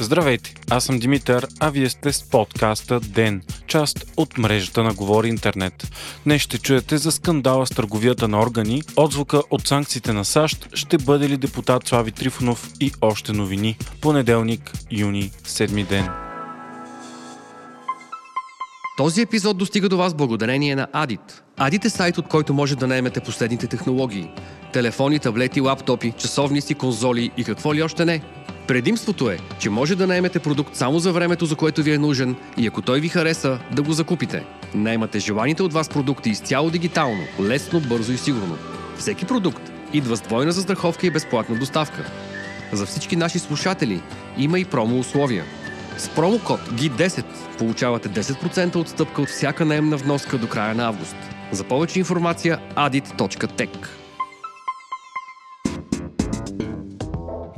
Здравейте, аз съм Димитър, а вие сте с подкаста ДЕН, част от мрежата на Говори Интернет. Днес ще чуете за скандала с търговията на органи, отзвука от санкциите на САЩ, ще бъде ли депутат Слави Трифонов и още новини. Понеделник, юни, седми ден. Този епизод достига до вас благодарение на Адит. Адит е сайт, от който може да наемете последните технологии. Телефони, таблети, лаптопи, часовници, конзоли и какво ли още не. Предимството е, че може да наемете продукт само за времето, за което ви е нужен и ако той ви хареса, да го закупите. Наймате желаните от вас продукти изцяло дигитално, лесно, бързо и сигурно. Всеки продукт идва с двойна застраховка и безплатна доставка. За всички наши слушатели има и промо условия. С промокод GI10 получавате 10% отстъпка от всяка наемна вноска до края на август. За повече информация adit.tech.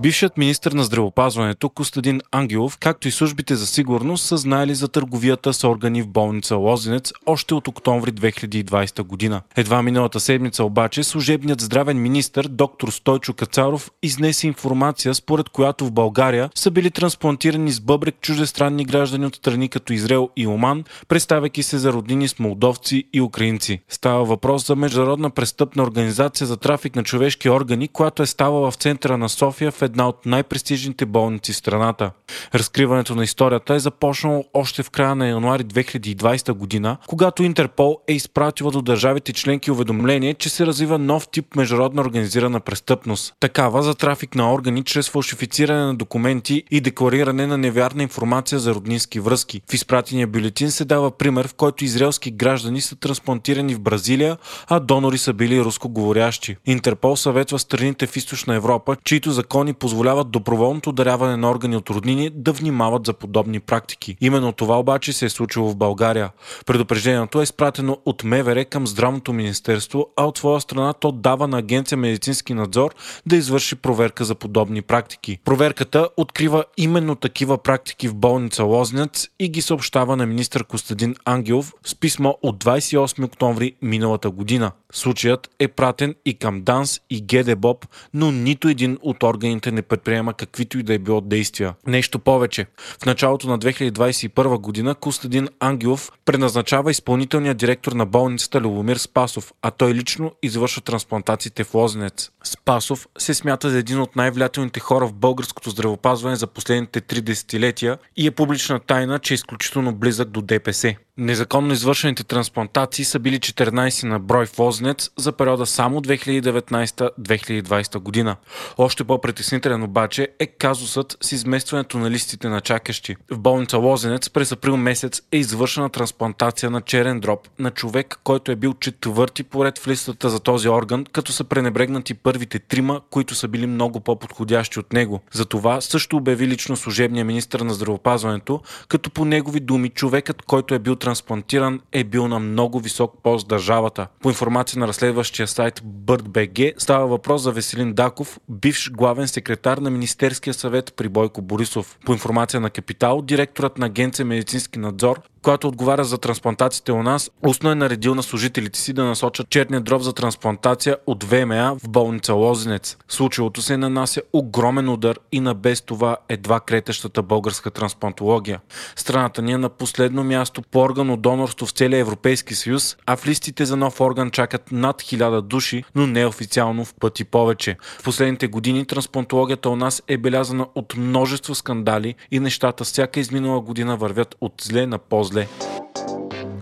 Бившият министр на здравопазването Костадин Ангелов, както и службите за сигурност, са знаели за търговията с органи в болница Лозенец още от октомври 2020 година. Едва миналата седмица обаче служебният здравен министр доктор Стойчо Кацаров изнесе информация, според която в България са били трансплантирани с бъбрек чуждестранни граждани от страни като Израел и Оман, представяйки се за роднини с молдовци и украинци. Става въпрос за международна престъпна организация за трафик на човешки органи, която е ставала в центъра на София в една от най-престижните болници в страната. Разкриването на историята е започнало още в края на януари 2020 година, когато Интерпол е изпратила до държавите членки уведомление, че се развива нов тип международна организирана престъпност. Такава за трафик на органи чрез фалшифициране на документи и деклариране на невярна информация за роднински връзки. В изпратения бюлетин се дава пример, в който израелски граждани са трансплантирани в Бразилия, а донори са били рускоговорящи. Интерпол съветва страните в източна Европа, чието закони позволяват доброволното даряване на органи от роднини да внимават за подобни практики. Именно това обаче се е случило в България. Предупреждението е изпратено от МВР към Здравното министерство, а от своя страна то дава на агенция медицински надзор да извърши проверка за подобни практики. Проверката открива именно такива практики в болница Лознец и ги съобщава на министър Костадин Ангелов с писмо от 28 октомври миналата година. Случаят е пратен и към ДАНС и ГДБОП, но нито един от органите не предприема каквито и да е било действия. Нещо повече. В началото на 2021 година Костадин Ангелов преназначава изпълнителния директор на болницата Любомир Спасов, а той лично извършва трансплантациите в Лозенец. Спасов се смята за един от най-влиятелните хора в българското здравопазване за последните три десетилетия и е публична тайна, че е изключително близък до ДПС. Незаконно извършените трансплантации са били 14 на брой в Лозенец за периода само 2019-2020 година. Още по-притеснителен обаче е казусът с изместването на листите на чакащи. В болница Лозенец през април месец е извършена трансплантация на черен дроб на човек, който е бил четвърти поред в листата за този орган, като са пренебрегнати първите трима, които са били много по-подходящи от него. За това също обяви лично служебния министр на здравопазването, като по негови думи човекът, който е бил трансплантиран е бил на много висок пост държавата. По информация на разследващия сайт BirdBG става въпрос за Веселин Даков, бивш главен секретар на Министерския съвет при Бойко Борисов. По информация на Капитал, директорът на агенция медицински надзор която отговаря за трансплантациите у нас, устно е наредил на служителите си да насочат черния дроб за трансплантация от ВМА в болница Лозенец. Случилото се нанася огромен удар и на без това едва кретещата българска трансплантология. Страната ни е на последно място по органно донорство в целия Европейски съюз, а в листите за нов орган чакат над 1000 души, но неофициално в пъти повече. В последните години трансплантологията у нас е белязана от множество скандали и нещата всяка изминала година вървят от зле на по зле.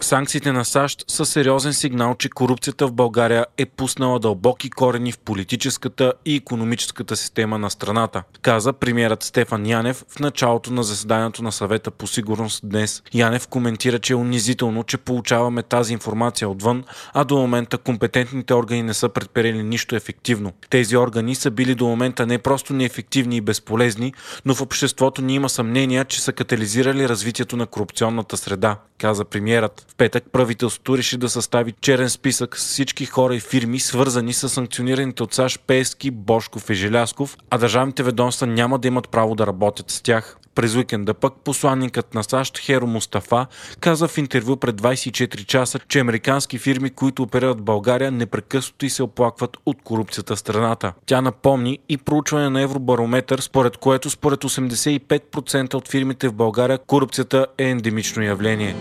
Санкциите на САЩ са сериозен сигнал, че корупцията в България е пуснала дълбоки корени в политическата и економическата система на страната, каза премиерът Стефан Янев в началото на заседанието на съвета по сигурност днес. Янев коментира, че е унизително, че получаваме тази информация отвън, а до момента компетентните органи не са предприели нищо ефективно. Тези органи са били до момента не просто неефективни и безполезни, но в обществото ни има съмнения, че са катализирали развитието на корупционната среда, каза премиерът. В петък правителството реши да състави черен списък с всички хора и фирми, свързани с санкционираните от САЩ Пески, Бошков и Желясков, а държавните ведомства няма да имат право да работят с тях. През уикенда пък посланникът на САЩ Херо Мустафа каза в интервю пред 24 часа, че американски фирми, които оперират в България, непрекъснато и се оплакват от корупцията в страната. Тя напомни и проучване на Евробарометър, според което според 85% от фирмите в България корупцията е ендемично явление.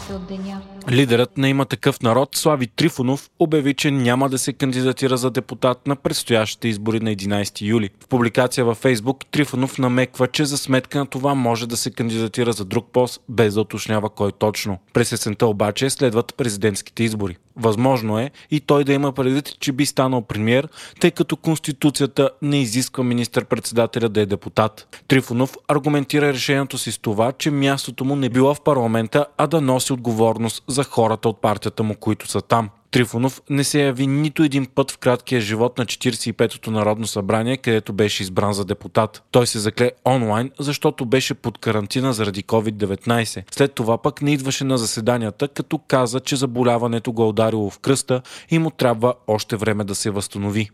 Още от деня. Лидерът на има такъв народ Слави Трифонов обяви, че няма да се кандидатира за депутат на предстоящите избори на 11 юли. В публикация във Фейсбук Трифонов намеква, че за сметка на това може да се кандидатира за друг пост, без да уточнява кой точно. През есента обаче следват президентските избори. Възможно е и той да има предвид, че би станал премьер, тъй като Конституцията не изисква министър-председателя да е депутат. Трифонов аргументира решението си с това, че мястото му не било в парламента, а да носи отговорност за хората от партията му, които са там. Трифонов не се яви нито един път в краткия живот на 45-то Народно събрание, където беше избран за депутат. Той се закле онлайн, защото беше под карантина заради COVID-19. След това пък не идваше на заседанията, като каза, че заболяването го е ударило в кръста и му трябва още време да се възстанови.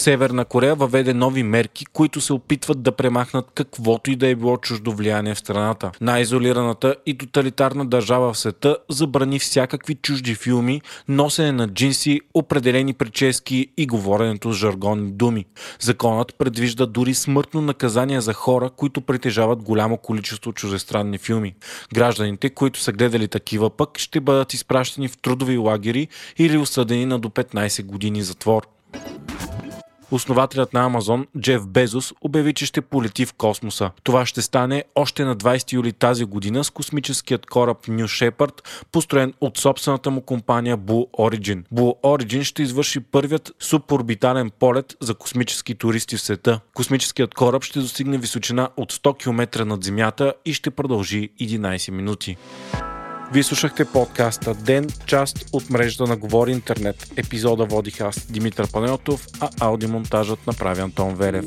Северна Корея въведе нови мерки, които се опитват да премахнат каквото и да е било чуждо влияние в страната. Най-изолираната и тоталитарна държава в света забрани всякакви чужди филми, носене на джинси, определени прически и говоренето с жаргонни думи. Законът предвижда дори смъртно наказание за хора, които притежават голямо количество чужестранни филми. Гражданите, които са гледали такива пък, ще бъдат изпращани в трудови лагери или осъдени на до 15 години затвор. Основателят на Амазон, Джеф Безос, обяви, че ще полети в космоса. Това ще стане още на 20 юли тази година с космическият кораб New Shepard, построен от собствената му компания Blue Origin. Blue Origin ще извърши първият суборбитален полет за космически туристи в света. Космическият кораб ще достигне височина от 100 км над Земята и ще продължи 11 минути. Вие слушахте подкаста Ден, част от мрежата на Говори Интернет. Епизода водих аз, Димитър Панелтов, а аудиомонтажът направи Антон Верев.